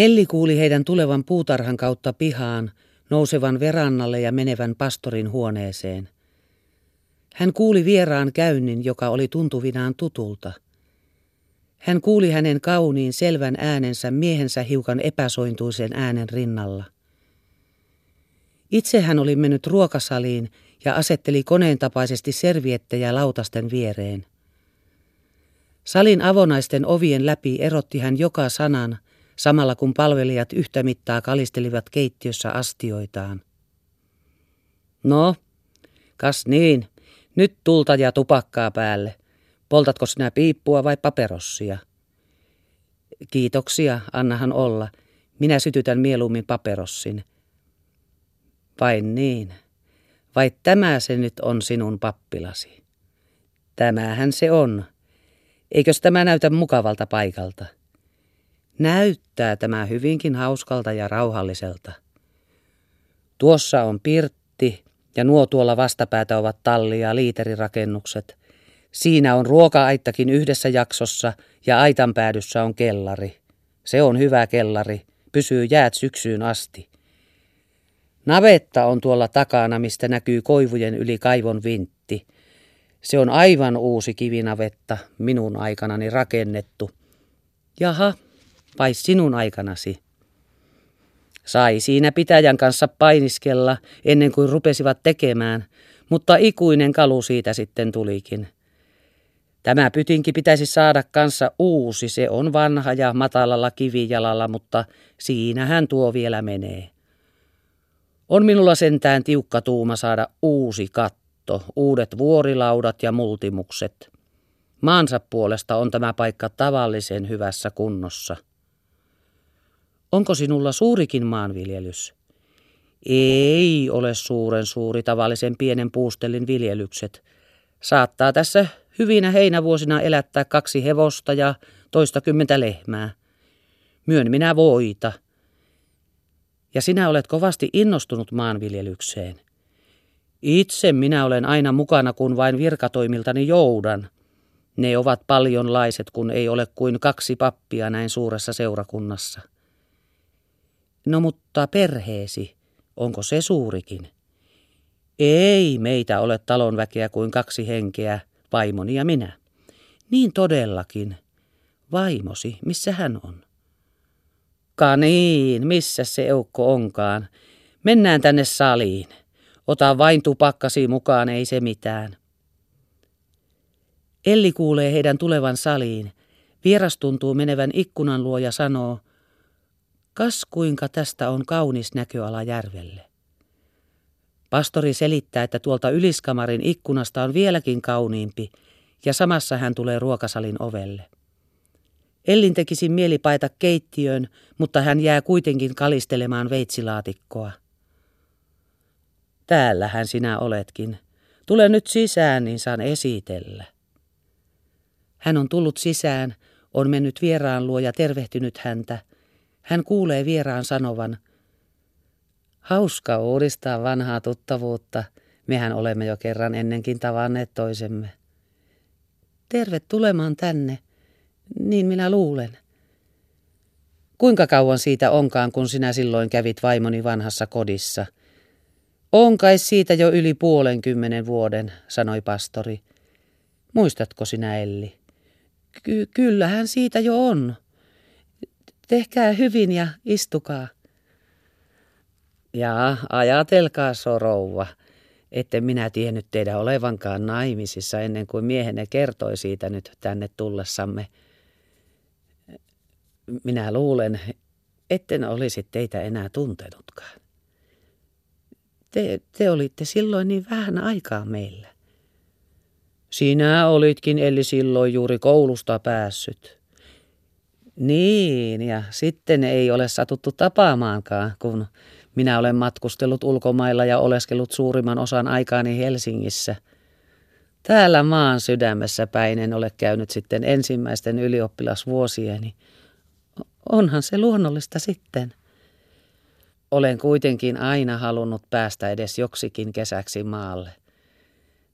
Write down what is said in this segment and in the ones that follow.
Elli kuuli heidän tulevan puutarhan kautta pihaan, nousevan verannalle ja menevän pastorin huoneeseen. Hän kuuli vieraan käynnin, joka oli tuntuvinaan tutulta. Hän kuuli hänen kauniin selvän äänensä miehensä hiukan epäsointuisen äänen rinnalla. Itse hän oli mennyt ruokasaliin ja asetteli koneen tapaisesti serviettejä lautasten viereen. Salin avonaisten ovien läpi erotti hän joka sanan, samalla kun palvelijat yhtä mittaa kalistelivat keittiössä astioitaan. No, kas niin, nyt tulta ja tupakkaa päälle. Poltatko sinä piippua vai paperossia? Kiitoksia, annahan olla. Minä sytytän mieluummin paperossin. Vain niin. Vai tämä se nyt on sinun pappilasi? Tämähän se on. Eikös tämä näytä mukavalta paikalta? Näyttää tämä hyvinkin hauskalta ja rauhalliselta. Tuossa on pirtti ja nuo tuolla vastapäätä ovat talli- ja liiterirakennukset. Siinä on ruoka-aittakin yhdessä jaksossa ja aitan päädyssä on kellari. Se on hyvä kellari, pysyy jäät syksyyn asti. Navetta on tuolla takana, mistä näkyy koivujen yli kaivon vintti. Se on aivan uusi kivinavetta, minun aikanani rakennettu. Jaha, vai sinun aikanasi? Sai siinä pitäjän kanssa painiskella ennen kuin rupesivat tekemään, mutta ikuinen kalu siitä sitten tulikin. Tämä pytinki pitäisi saada kanssa uusi, se on vanha ja matalalla kivijalalla, mutta siinähän tuo vielä menee. On minulla sentään tiukka tuuma saada uusi katto, uudet vuorilaudat ja multimukset. Maansa puolesta on tämä paikka tavallisen hyvässä kunnossa. Onko sinulla suurikin maanviljelys? Ei ole suuren suuri tavallisen pienen puustelin viljelykset. Saattaa tässä hyvinä heinävuosina elättää kaksi hevosta ja toista kymmentä lehmää. Myön minä voita. Ja sinä olet kovasti innostunut maanviljelykseen. Itse minä olen aina mukana, kun vain virkatoimiltani joudan. Ne ovat paljonlaiset, kun ei ole kuin kaksi pappia näin suuressa seurakunnassa. No mutta perheesi, onko se suurikin? Ei meitä ole talonväkeä kuin kaksi henkeä, vaimoni ja minä. Niin todellakin. Vaimosi, missä hän on? Kaniin, missä se eukko onkaan. Mennään tänne saliin. Ota vain tupakkasi mukaan, ei se mitään. Elli kuulee heidän tulevan saliin. Vieras tuntuu menevän ikkunan luo ja sanoo, kas kuinka tästä on kaunis näköala järvelle. Pastori selittää, että tuolta yliskamarin ikkunasta on vieläkin kauniimpi, ja samassa hän tulee ruokasalin ovelle. Ellin tekisi mieli paita keittiöön, mutta hän jää kuitenkin kalistelemaan veitsilaatikkoa. Täällähän sinä oletkin. Tule nyt sisään, niin saan esitellä. Hän on tullut sisään, on mennyt vieraan luo ja tervehtynyt häntä. Hän kuulee vieraan sanovan – Hauska uudistaa vanhaa tuttavuutta. Mehän olemme jo kerran ennenkin tavanneet toisemme. Terve tulemaan tänne. Niin minä luulen. Kuinka kauan siitä onkaan, kun sinä silloin kävit vaimoni vanhassa kodissa? On kai siitä jo yli puolen kymmenen vuoden, sanoi pastori. Muistatko sinä, Elli? Ky- kyllähän siitä jo on. Tehkää hyvin ja istukaa. Ja ajatelkaa sorouva, että minä tiennyt teidän olevankaan naimisissa ennen kuin miehenne kertoi siitä nyt tänne tullessamme. Minä luulen, etten olisi teitä enää tuntenutkaan. Te, te olitte silloin niin vähän aikaa meillä. Sinä olitkin eli silloin juuri koulusta päässyt. Niin, ja sitten ei ole satuttu tapaamaankaan, kun minä olen matkustellut ulkomailla ja oleskellut suurimman osan aikaani Helsingissä. Täällä maan sydämessä päin en ole käynyt sitten ensimmäisten ylioppilasvuosieni. Onhan se luonnollista sitten. Olen kuitenkin aina halunnut päästä edes joksikin kesäksi maalle.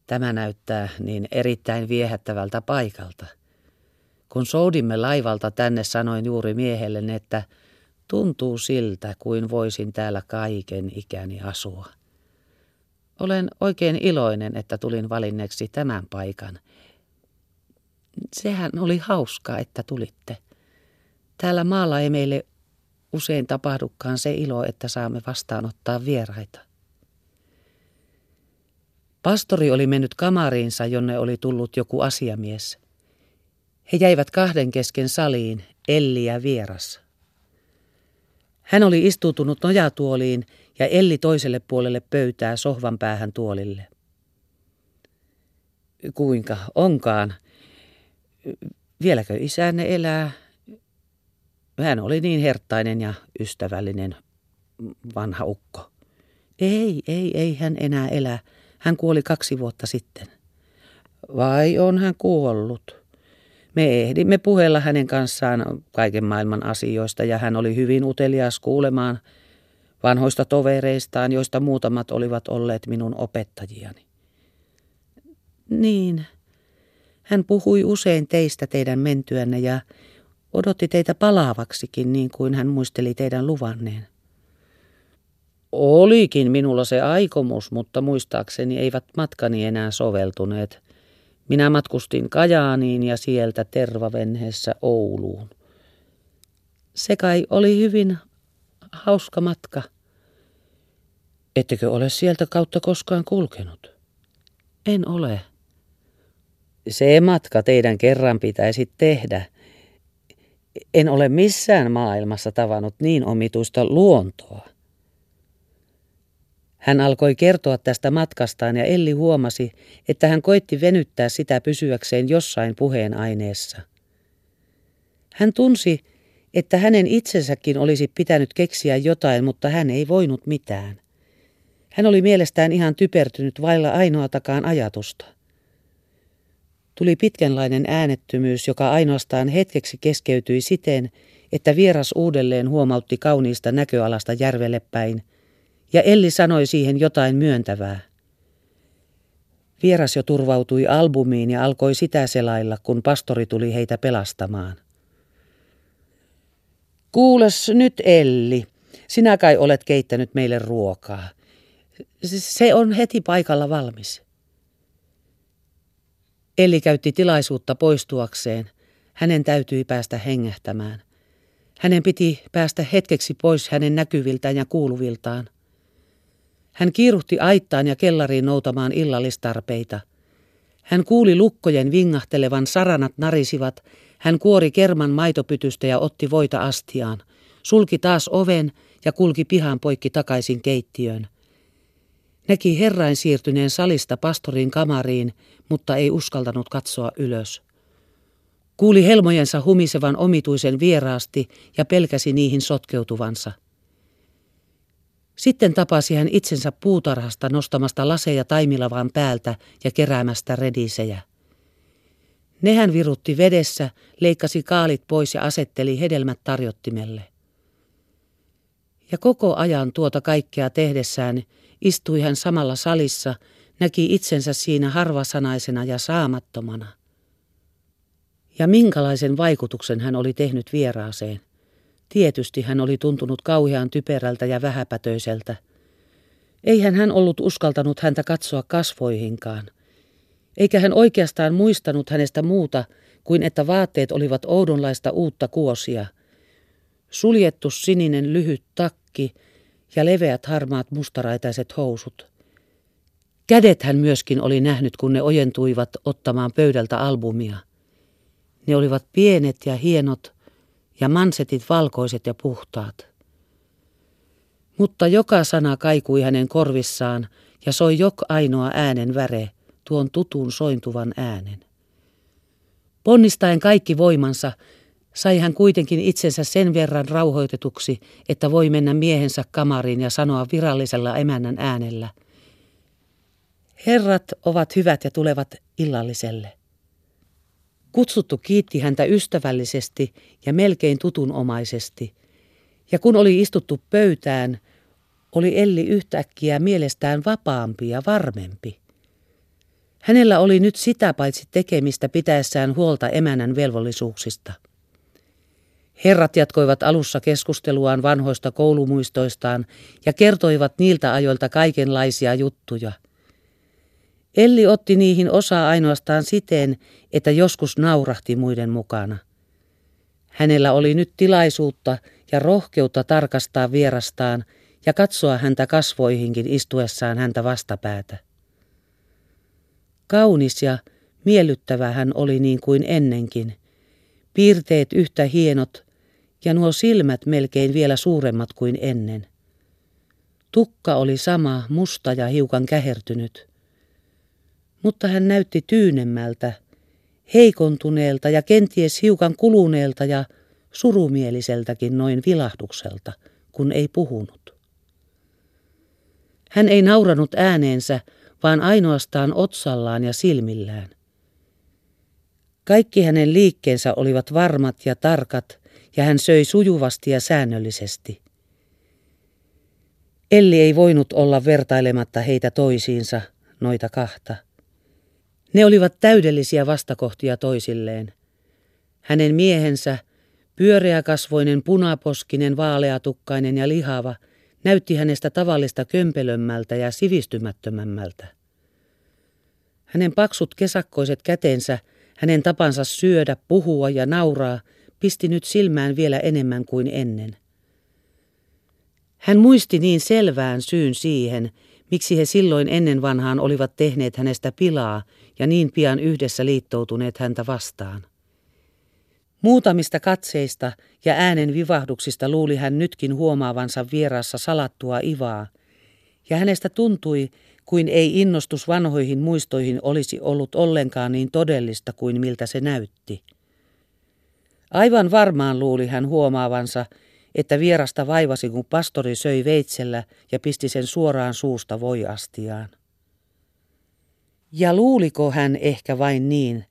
Tämä näyttää niin erittäin viehättävältä paikalta. Kun soudimme laivalta tänne, sanoin juuri miehelle, että Tuntuu siltä, kuin voisin täällä kaiken ikäni asua. Olen oikein iloinen, että tulin valinneeksi tämän paikan. Sehän oli hauskaa, että tulitte. Täällä maalla ei meille usein tapahdukaan se ilo, että saamme vastaanottaa vieraita. Pastori oli mennyt kamariinsa, jonne oli tullut joku asiamies. He jäivät kahden kesken saliin, Elli ja vieras. Hän oli istuutunut nojatuoliin ja Elli toiselle puolelle pöytää sohvan päähän tuolille. Kuinka onkaan? Vieläkö isänne elää? Hän oli niin herttainen ja ystävällinen vanha ukko. Ei, ei, ei hän enää elä. Hän kuoli kaksi vuotta sitten. Vai on hän kuollut? Me ehdimme puhella hänen kanssaan kaiken maailman asioista ja hän oli hyvin utelias kuulemaan vanhoista tovereistaan, joista muutamat olivat olleet minun opettajiani. Niin, hän puhui usein teistä teidän mentyänne ja odotti teitä palaavaksikin niin kuin hän muisteli teidän luvanneen. Olikin minulla se aikomus, mutta muistaakseni eivät matkani enää soveltuneet. Minä matkustin Kajaaniin ja sieltä tervavenheessä Ouluun. Se kai oli hyvin hauska matka. Ettekö ole sieltä kautta koskaan kulkenut? En ole. Se matka teidän kerran pitäisi tehdä. En ole missään maailmassa tavannut niin omituista luontoa. Hän alkoi kertoa tästä matkastaan ja Elli huomasi, että hän koitti venyttää sitä pysyäkseen jossain puheenaineessa. Hän tunsi, että hänen itsensäkin olisi pitänyt keksiä jotain, mutta hän ei voinut mitään. Hän oli mielestään ihan typertynyt vailla ainoatakaan ajatusta. Tuli pitkänlainen äänettömyys, joka ainoastaan hetkeksi keskeytyi siten, että vieras uudelleen huomautti kauniista näköalasta järvelle päin – ja Elli sanoi siihen jotain myöntävää. Vieras jo turvautui albumiin ja alkoi sitä selailla, kun pastori tuli heitä pelastamaan. Kuules nyt Elli, sinä kai olet keittänyt meille ruokaa. Se on heti paikalla valmis. Elli käytti tilaisuutta poistuakseen. Hänen täytyi päästä hengähtämään. Hänen piti päästä hetkeksi pois hänen näkyviltään ja kuuluviltaan. Hän kiiruhti aittaan ja kellariin noutamaan illallistarpeita. Hän kuuli lukkojen vingahtelevan, saranat narisivat. Hän kuori kerman maitopytystä ja otti voita astiaan. Sulki taas oven ja kulki pihan poikki takaisin keittiöön. Näki herrain siirtyneen salista pastorin kamariin, mutta ei uskaltanut katsoa ylös. Kuuli helmojensa humisevan omituisen vieraasti ja pelkäsi niihin sotkeutuvansa. Sitten tapasi hän itsensä puutarhasta nostamasta laseja taimilavan päältä ja keräämästä redisejä. Nehän virutti vedessä, leikkasi kaalit pois ja asetteli hedelmät tarjottimelle. Ja koko ajan tuota kaikkea tehdessään istui hän samalla salissa, näki itsensä siinä harvasanaisena ja saamattomana. Ja minkälaisen vaikutuksen hän oli tehnyt vieraaseen. Tietysti hän oli tuntunut kauhean typerältä ja vähäpätöiseltä. Eihän hän ollut uskaltanut häntä katsoa kasvoihinkaan. Eikä hän oikeastaan muistanut hänestä muuta kuin että vaatteet olivat oudonlaista uutta kuosia. Suljettu sininen lyhyt takki ja leveät harmaat mustaraitaiset housut. Kädet hän myöskin oli nähnyt, kun ne ojentuivat ottamaan pöydältä albumia. Ne olivat pienet ja hienot, ja mansetit valkoiset ja puhtaat. Mutta joka sana kaikui hänen korvissaan ja soi jok ainoa äänen väre, tuon tutun sointuvan äänen. Ponnistaen kaikki voimansa, sai hän kuitenkin itsensä sen verran rauhoitetuksi, että voi mennä miehensä kamariin ja sanoa virallisella emännän äänellä. Herrat ovat hyvät ja tulevat illalliselle. Kutsuttu kiitti häntä ystävällisesti ja melkein tutunomaisesti, ja kun oli istuttu pöytään, oli Elli yhtäkkiä mielestään vapaampi ja varmempi. Hänellä oli nyt sitä paitsi tekemistä pitäessään huolta emänän velvollisuuksista. Herrat jatkoivat alussa keskusteluaan vanhoista koulumuistoistaan ja kertoivat niiltä ajoilta kaikenlaisia juttuja. Elli otti niihin osaa ainoastaan siten, että joskus naurahti muiden mukana. Hänellä oli nyt tilaisuutta ja rohkeutta tarkastaa vierastaan ja katsoa häntä kasvoihinkin istuessaan häntä vastapäätä. Kaunis ja miellyttävä hän oli niin kuin ennenkin. Piirteet yhtä hienot ja nuo silmät melkein vielä suuremmat kuin ennen. Tukka oli sama, musta ja hiukan kähertynyt. Mutta hän näytti tyynemmältä, heikontuneelta ja kenties hiukan kuluneelta ja surumieliseltäkin noin vilahdukselta, kun ei puhunut. Hän ei nauranut ääneensä, vaan ainoastaan otsallaan ja silmillään. Kaikki hänen liikkeensä olivat varmat ja tarkat, ja hän söi sujuvasti ja säännöllisesti. Elli ei voinut olla vertailematta heitä toisiinsa, noita kahta. Ne olivat täydellisiä vastakohtia toisilleen. Hänen miehensä, pyöreäkasvoinen, punaposkinen, vaaleatukkainen ja lihava, näytti hänestä tavallista kömpelömmältä ja sivistymättömämmältä. Hänen paksut kesakkoiset kätensä, hänen tapansa syödä, puhua ja nauraa, pisti nyt silmään vielä enemmän kuin ennen. Hän muisti niin selvään syyn siihen, miksi he silloin ennen vanhaan olivat tehneet hänestä pilaa ja niin pian yhdessä liittoutuneet häntä vastaan. Muutamista katseista ja äänen vivahduksista luuli hän nytkin huomaavansa vieraassa salattua ivaa, ja hänestä tuntui, kuin ei innostus vanhoihin muistoihin olisi ollut ollenkaan niin todellista kuin miltä se näytti. Aivan varmaan luuli hän huomaavansa, että vierasta vaivasi, kun pastori söi veitsellä ja pisti sen suoraan suusta voiastiaan. Ja luuliko hän ehkä vain niin,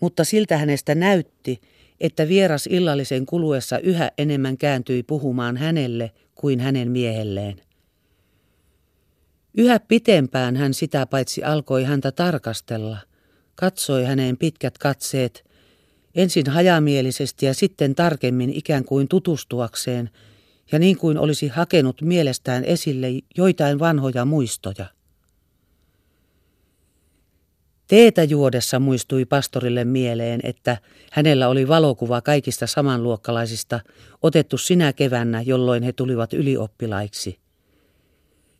mutta siltä hänestä näytti, että vieras illallisen kuluessa yhä enemmän kääntyi puhumaan hänelle kuin hänen miehelleen. Yhä pitempään hän sitä paitsi alkoi häntä tarkastella, katsoi häneen pitkät katseet, ensin hajamielisesti ja sitten tarkemmin ikään kuin tutustuakseen, ja niin kuin olisi hakenut mielestään esille joitain vanhoja muistoja. Teetä juodessa muistui pastorille mieleen, että hänellä oli valokuva kaikista samanluokkalaisista otettu sinä kevännä, jolloin he tulivat ylioppilaiksi.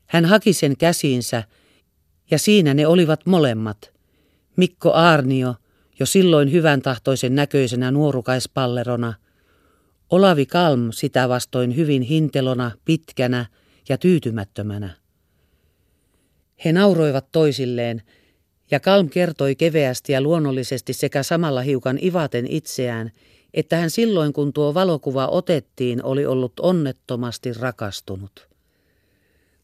Hän haki sen käsiinsä, ja siinä ne olivat molemmat. Mikko Aarnio, jo silloin hyvän tahtoisen näköisenä nuorukaispallerona, Olavi Kalm sitä vastoin hyvin hintelona, pitkänä ja tyytymättömänä. He nauroivat toisilleen, ja Kalm kertoi keveästi ja luonnollisesti sekä samalla hiukan ivaten itseään, että hän silloin kun tuo valokuva otettiin oli ollut onnettomasti rakastunut.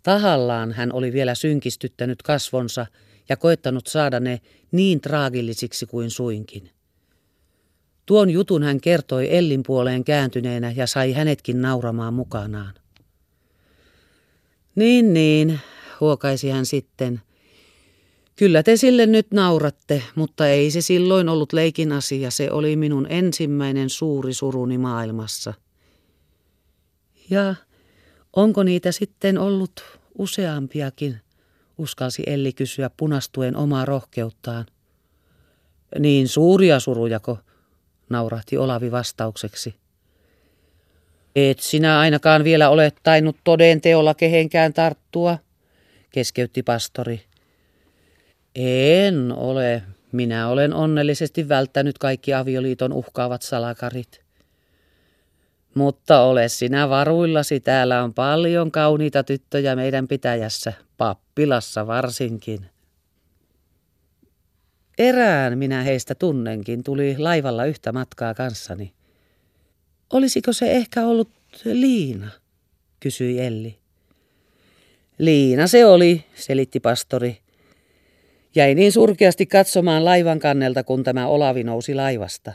Tahallaan hän oli vielä synkistyttänyt kasvonsa ja koettanut saada ne niin traagillisiksi kuin suinkin. Tuon jutun hän kertoi Ellin puoleen kääntyneenä ja sai hänetkin nauramaan mukanaan. Niin, niin, huokaisi hän sitten. Kyllä te sille nyt nauratte, mutta ei se silloin ollut leikin asia. Se oli minun ensimmäinen suuri suruni maailmassa. Ja onko niitä sitten ollut useampiakin, uskalsi Elli kysyä punastuen omaa rohkeuttaan. Niin suuria surujako, naurahti Olavi vastaukseksi. Et sinä ainakaan vielä ole tainnut toden teolla kehenkään tarttua, keskeytti pastori. En ole. Minä olen onnellisesti välttänyt kaikki avioliiton uhkaavat salakarit. Mutta ole sinä varuillasi, täällä on paljon kauniita tyttöjä meidän pitäjässä, pappilassa varsinkin. Erään minä heistä tunnenkin, tuli laivalla yhtä matkaa kanssani. Olisiko se ehkä ollut Liina, kysyi Elli. Liina se oli, selitti pastori. Jäi niin surkeasti katsomaan laivan kannelta, kun tämä Olavi nousi laivasta.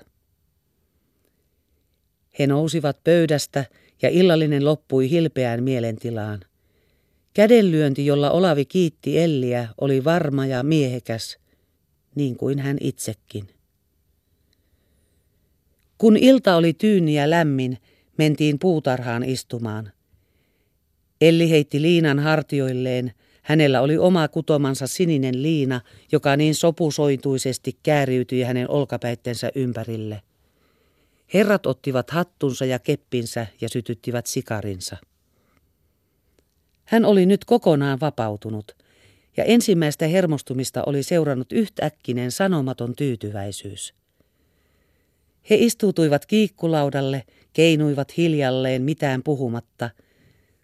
He nousivat pöydästä ja illallinen loppui hilpeään mielentilaan. Kädenlyönti, jolla Olavi kiitti Elliä, oli varma ja miehekäs, niin kuin hän itsekin. Kun ilta oli tyyni ja lämmin, mentiin puutarhaan istumaan. Elli heitti liinan hartioilleen. Hänellä oli oma kutomansa sininen liina, joka niin sopusoituisesti kääriytyi hänen olkapäittensä ympärille. Herrat ottivat hattunsa ja keppinsä ja sytyttivät sikarinsa. Hän oli nyt kokonaan vapautunut, ja ensimmäistä hermostumista oli seurannut yhtäkkinen sanomaton tyytyväisyys. He istuutuivat kiikkulaudalle, keinuivat hiljalleen mitään puhumatta,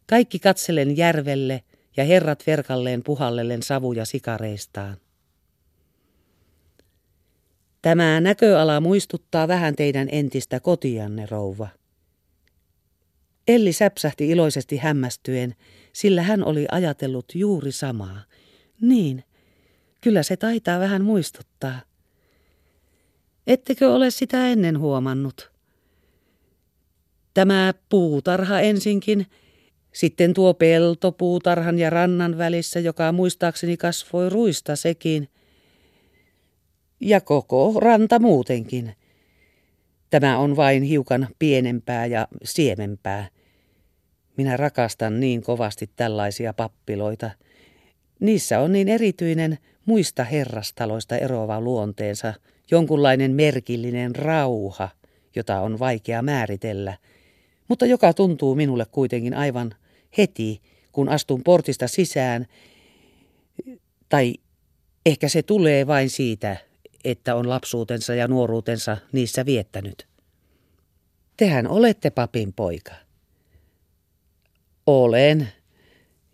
kaikki katsellen järvelle ja herrat verkalleen puhallellen savuja sikareistaan. Tämä näköala muistuttaa vähän teidän entistä kotianne, rouva. Elli säpsähti iloisesti hämmästyen, sillä hän oli ajatellut juuri samaa. Niin, kyllä se taitaa vähän muistuttaa. Ettekö ole sitä ennen huomannut? Tämä puutarha ensinkin, sitten tuo pelto puutarhan ja rannan välissä, joka muistaakseni kasvoi ruista sekin, ja koko ranta muutenkin. Tämä on vain hiukan pienempää ja siemempää. Minä rakastan niin kovasti tällaisia pappiloita. Niissä on niin erityinen muista herrastaloista eroava luonteensa, jonkunlainen merkillinen rauha, jota on vaikea määritellä, mutta joka tuntuu minulle kuitenkin aivan heti, kun astun portista sisään, tai ehkä se tulee vain siitä, että on lapsuutensa ja nuoruutensa niissä viettänyt. Tehän olette papin poika. Olen.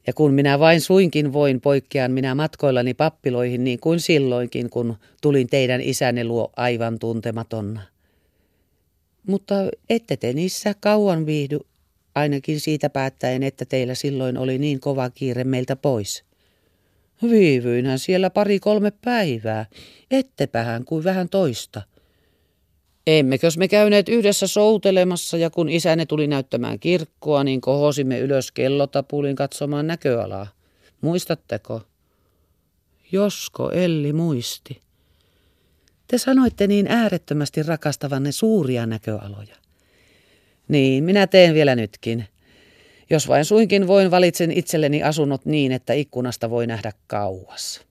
Ja kun minä vain suinkin voin, poikkean minä matkoillani pappiloihin niin kuin silloinkin, kun tulin teidän isänne luo aivan tuntematonna. Mutta ette te niissä kauan viihdy, ainakin siitä päättäen, että teillä silloin oli niin kova kiire meiltä pois. Viivyinhän siellä pari-kolme päivää, ettepähän kuin vähän toista. Emmekös me käyneet yhdessä soutelemassa ja kun isäne tuli näyttämään kirkkoa, niin kohosimme ylös kellotapulin katsomaan näköalaa. Muistatteko? Josko Elli muisti. Te sanoitte niin äärettömästi rakastavanne suuria näköaloja. Niin, minä teen vielä nytkin. Jos vain suinkin voin, valitsen itselleni asunnot niin, että ikkunasta voi nähdä kauas.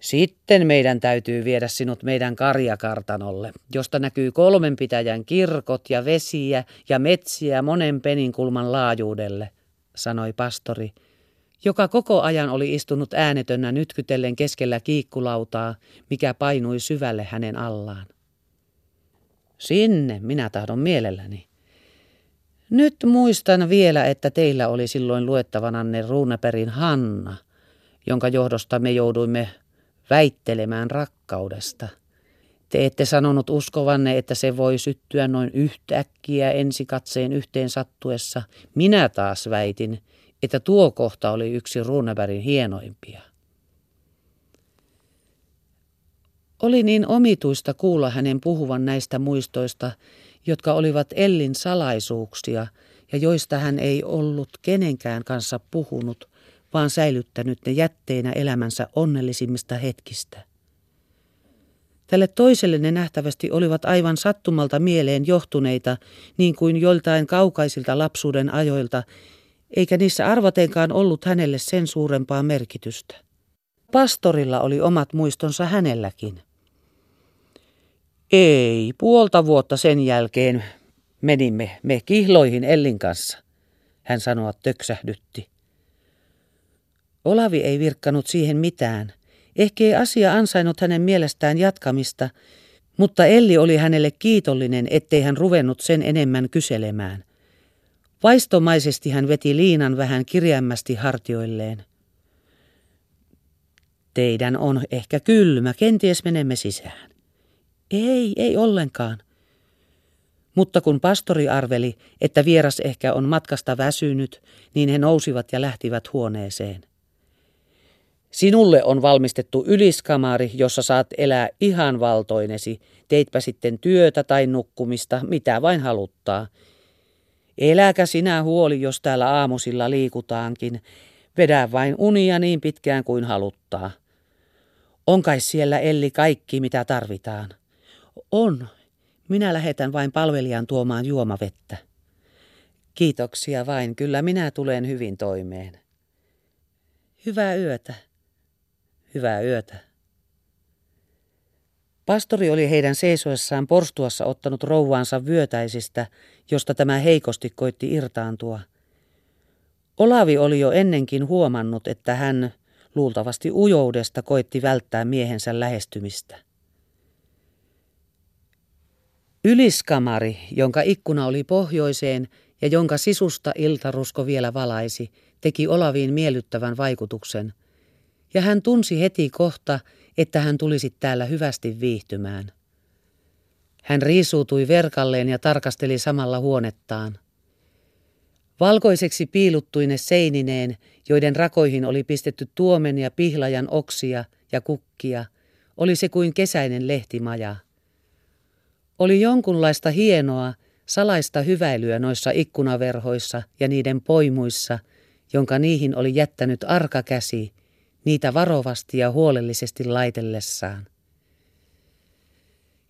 Sitten meidän täytyy viedä sinut meidän karjakartanolle, josta näkyy kolmen pitäjän kirkot ja vesiä ja metsiä monen peninkulman laajuudelle, sanoi pastori, joka koko ajan oli istunut äänetönnä nytkytellen keskellä kiikkulautaa, mikä painui syvälle hänen allaan. Sinne minä tahdon mielelläni. Nyt muistan vielä, että teillä oli silloin luettavananne Ruunaperin Hanna, jonka johdosta me jouduimme väittelemään rakkaudesta. Te ette sanonut uskovanne, että se voi syttyä noin yhtäkkiä ensikatseen yhteen sattuessa. Minä taas väitin, että tuo kohta oli yksi Runebergin hienoimpia. Oli niin omituista kuulla hänen puhuvan näistä muistoista, jotka olivat Ellin salaisuuksia ja joista hän ei ollut kenenkään kanssa puhunut, vaan säilyttänyt ne jätteinä elämänsä onnellisimmista hetkistä. Tälle toiselle ne nähtävästi olivat aivan sattumalta mieleen johtuneita, niin kuin joltain kaukaisilta lapsuuden ajoilta, eikä niissä arvatenkaan ollut hänelle sen suurempaa merkitystä. Pastorilla oli omat muistonsa hänelläkin. Ei, puolta vuotta sen jälkeen menimme me kihloihin Ellin kanssa, hän sanoa töksähdytti. Olavi ei virkkanut siihen mitään. Ehkä ei asia ansainnut hänen mielestään jatkamista, mutta Elli oli hänelle kiitollinen, ettei hän ruvennut sen enemmän kyselemään. Vaistomaisesti hän veti liinan vähän kirjämmästi hartioilleen. Teidän on ehkä kylmä, kenties menemme sisään. Ei, ei ollenkaan. Mutta kun pastori arveli, että vieras ehkä on matkasta väsynyt, niin he nousivat ja lähtivät huoneeseen. Sinulle on valmistettu yliskamari, jossa saat elää ihan valtoinesi, teitpä sitten työtä tai nukkumista, mitä vain haluttaa. Eläkä sinä huoli, jos täällä aamusilla liikutaankin. Vedä vain unia niin pitkään kuin haluttaa. On kai siellä Elli kaikki, mitä tarvitaan. On. Minä lähetän vain palvelijan tuomaan juomavettä. Kiitoksia vain, kyllä minä tulen hyvin toimeen. Hyvää yötä. Hyvää yötä. Pastori oli heidän seisoessaan porstuassa ottanut rouvaansa vyötäisistä, josta tämä heikosti koitti irtaantua. Olavi oli jo ennenkin huomannut, että hän luultavasti ujoudesta koitti välttää miehensä lähestymistä. Yliskamari, jonka ikkuna oli pohjoiseen ja jonka sisusta iltarusko vielä valaisi, teki Olaviin miellyttävän vaikutuksen, ja hän tunsi heti kohta, että hän tulisi täällä hyvästi viihtymään. Hän riisuutui verkalleen ja tarkasteli samalla huonettaan. Valkoiseksi piiluttuine seinineen, joiden rakoihin oli pistetty tuomen ja pihlajan oksia ja kukkia, oli se kuin kesäinen lehtimaja. Oli jonkunlaista hienoa, salaista hyväilyä noissa ikkunaverhoissa ja niiden poimuissa, jonka niihin oli jättänyt arka käsi, niitä varovasti ja huolellisesti laitellessaan.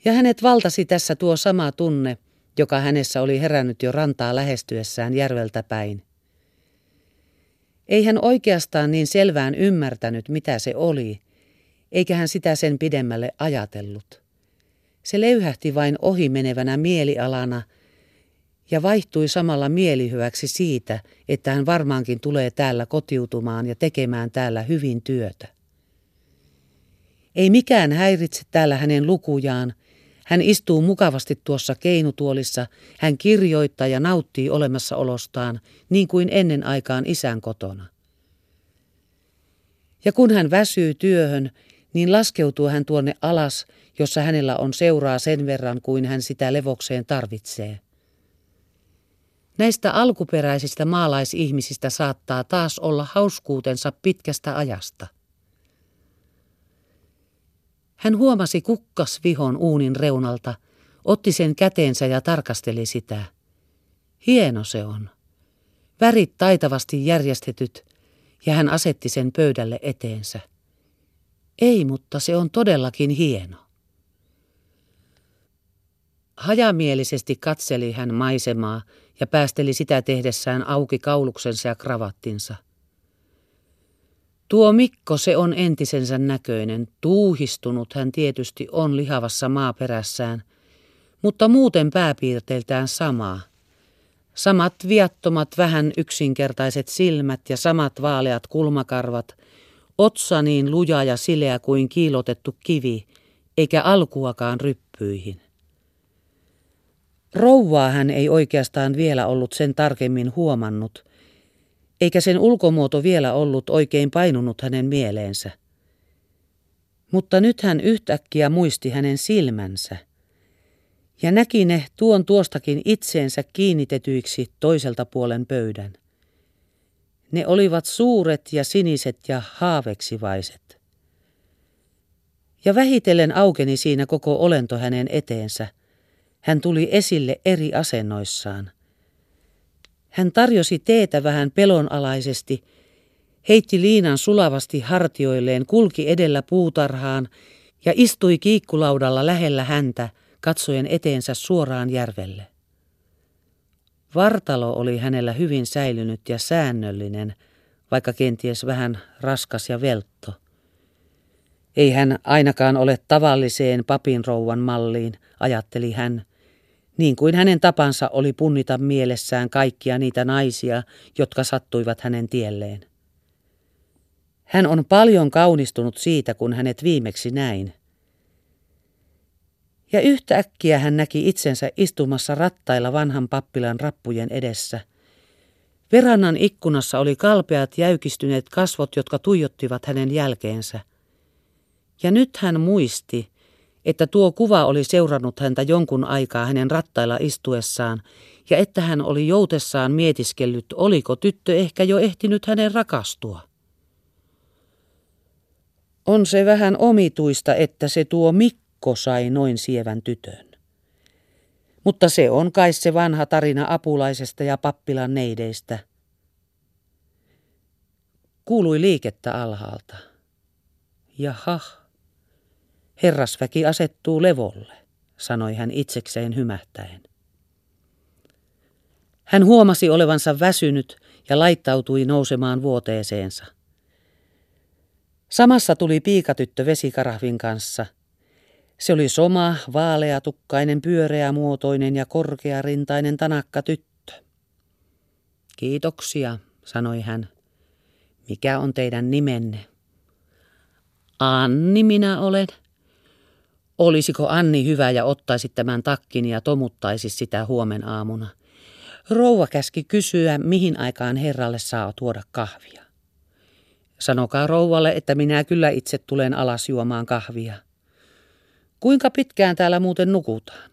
Ja hänet valtasi tässä tuo sama tunne, joka hänessä oli herännyt jo rantaa lähestyessään järveltä päin. Ei hän oikeastaan niin selvään ymmärtänyt, mitä se oli, eikä hän sitä sen pidemmälle ajatellut. Se leyhähti vain ohi menevänä mielialana ja vaihtui samalla mielihyväksi siitä, että hän varmaankin tulee täällä kotiutumaan ja tekemään täällä hyvin työtä. Ei mikään häiritse täällä hänen lukujaan. Hän istuu mukavasti tuossa keinutuolissa, hän kirjoittaa ja nauttii olemassaolostaan, niin kuin ennen aikaan isän kotona. Ja kun hän väsyy työhön, niin laskeutuu hän tuonne alas, jossa hänellä on seuraa sen verran kuin hän sitä levokseen tarvitsee. Näistä alkuperäisistä maalaisihmisistä saattaa taas olla hauskuutensa pitkästä ajasta. Hän huomasi kukkas vihon uunin reunalta, otti sen käteensä ja tarkasteli sitä. Hieno se on. Värit taitavasti järjestetyt, ja hän asetti sen pöydälle eteensä. Ei, mutta se on todellakin hieno. Hajamielisesti katseli hän maisemaa ja päästeli sitä tehdessään auki kauluksensa ja kravattinsa. Tuo Mikko se on entisensä näköinen, tuuhistunut hän tietysti on lihavassa maaperässään, mutta muuten pääpiirteiltään samaa. Samat viattomat vähän yksinkertaiset silmät ja samat vaaleat kulmakarvat, otsa niin luja ja sileä kuin kiilotettu kivi, eikä alkuakaan ryppyihin. Rouvaa hän ei oikeastaan vielä ollut sen tarkemmin huomannut, eikä sen ulkomuoto vielä ollut oikein painunut hänen mieleensä. Mutta nyt hän yhtäkkiä muisti hänen silmänsä ja näki ne tuon tuostakin itseensä kiinnitetyiksi toiselta puolen pöydän. Ne olivat suuret ja siniset ja haaveksivaiset. Ja vähitellen aukeni siinä koko olento hänen eteensä – hän tuli esille eri asennoissaan. Hän tarjosi teetä vähän pelonalaisesti, heitti liinan sulavasti hartioilleen, kulki edellä puutarhaan ja istui kiikkulaudalla lähellä häntä, katsoen eteensä suoraan järvelle. Vartalo oli hänellä hyvin säilynyt ja säännöllinen, vaikka kenties vähän raskas ja veltto. Ei hän ainakaan ole tavalliseen papinrouvan malliin, ajatteli hän, niin kuin hänen tapansa oli punnita mielessään kaikkia niitä naisia, jotka sattuivat hänen tielleen. Hän on paljon kaunistunut siitä, kun hänet viimeksi näin. Ja yhtäkkiä hän näki itsensä istumassa rattailla vanhan pappilan rappujen edessä. Verannan ikkunassa oli kalpeat jäykistyneet kasvot, jotka tuijottivat hänen jälkeensä. Ja nyt hän muisti, että tuo kuva oli seurannut häntä jonkun aikaa hänen rattailla istuessaan ja että hän oli joutessaan mietiskellyt, oliko tyttö ehkä jo ehtinyt hänen rakastua. On se vähän omituista, että se tuo Mikko sai noin sievän tytön. Mutta se on kai se vanha tarina apulaisesta ja pappilan neideistä. Kuului liikettä alhaalta. Jaha. Herrasväki asettuu levolle. sanoi hän itsekseen hymähtäen. Hän huomasi olevansa väsynyt ja laittautui nousemaan vuoteeseensa. Samassa tuli piikatyttö vesikarahvin kanssa. Se oli soma, vaaleatukkainen, pyöreämuotoinen ja korkearintainen tanakka tyttö. Kiitoksia, sanoi hän. Mikä on teidän nimenne? Anni minä olen. Olisiko Anni hyvä ja ottaisi tämän takkin ja tomuttaisi sitä huomen aamuna? Rouva käski kysyä, mihin aikaan herralle saa tuoda kahvia. Sanokaa rouvalle, että minä kyllä itse tulen alas juomaan kahvia. Kuinka pitkään täällä muuten nukutaan?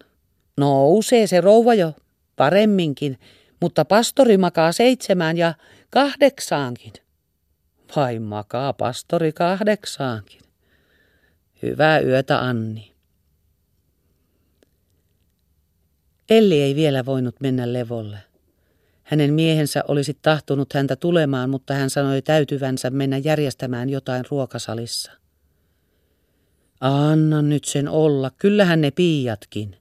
Nousee se rouva jo, paremminkin, mutta pastori makaa seitsemään ja kahdeksaankin. Vai makaa pastori kahdeksaankin. Hyvää yötä, Anni. Elli ei vielä voinut mennä levolle. Hänen miehensä olisi tahtonut häntä tulemaan, mutta hän sanoi täytyvänsä mennä järjestämään jotain ruokasalissa. Anna nyt sen olla, kyllähän ne piiatkin.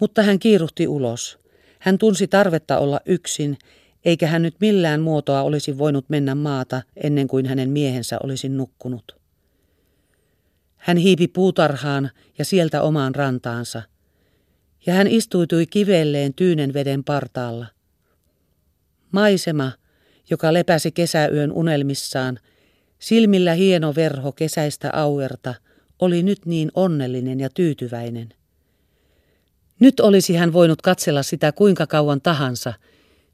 Mutta hän kiiruhti ulos. Hän tunsi tarvetta olla yksin, eikä hän nyt millään muotoa olisi voinut mennä maata ennen kuin hänen miehensä olisi nukkunut. Hän hiipi puutarhaan ja sieltä omaan rantaansa, ja hän istuitui kivelleen tyynen veden partaalla. Maisema, joka lepäsi kesäyön unelmissaan, silmillä hieno verho kesäistä auerta, oli nyt niin onnellinen ja tyytyväinen. Nyt olisi hän voinut katsella sitä kuinka kauan tahansa.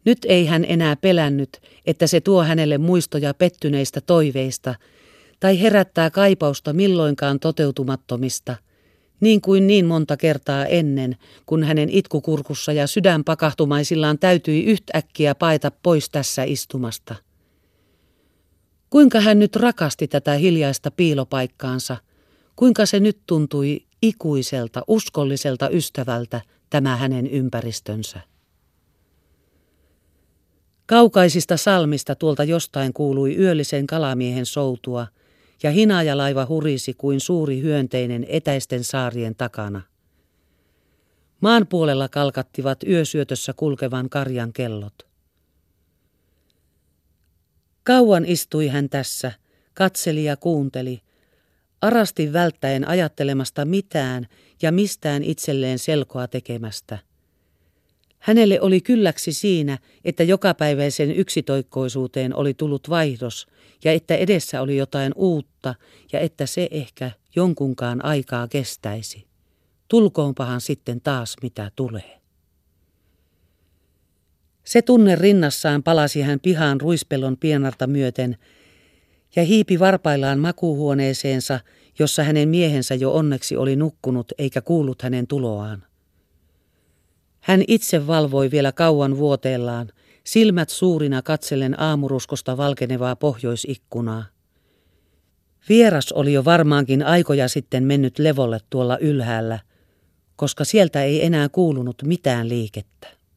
Nyt ei hän enää pelännyt, että se tuo hänelle muistoja pettyneistä toiveista tai herättää kaipausta milloinkaan toteutumattomista, niin kuin niin monta kertaa ennen, kun hänen itkukurkussa ja sydänpakahtumaisillaan täytyi yhtäkkiä paeta pois tässä istumasta. Kuinka hän nyt rakasti tätä hiljaista piilopaikkaansa, kuinka se nyt tuntui ikuiselta, uskolliselta ystävältä tämä hänen ympäristönsä. Kaukaisista salmista tuolta jostain kuului yöllisen kalamiehen soutua, ja hinajalaiva hurisi kuin suuri hyönteinen etäisten saarien takana. Maan puolella kalkattivat yösyötössä kulkevan karjan kellot. Kauan istui hän tässä, katseli ja kuunteli, arasti välttäen ajattelemasta mitään ja mistään itselleen selkoa tekemästä. Hänelle oli kylläksi siinä, että jokapäiväisen yksitoikkoisuuteen oli tullut vaihdos ja että edessä oli jotain uutta ja että se ehkä jonkunkaan aikaa kestäisi. Tulkoonpahan sitten taas mitä tulee. Se tunne rinnassaan palasi hän pihaan ruispellon pienarta myöten ja hiipi varpaillaan makuuhuoneeseensa, jossa hänen miehensä jo onneksi oli nukkunut eikä kuullut hänen tuloaan. Hän itse valvoi vielä kauan vuoteellaan, silmät suurina katsellen aamuruskosta valkenevaa pohjoisikkunaa. Vieras oli jo varmaankin aikoja sitten mennyt levolle tuolla ylhäällä, koska sieltä ei enää kuulunut mitään liikettä.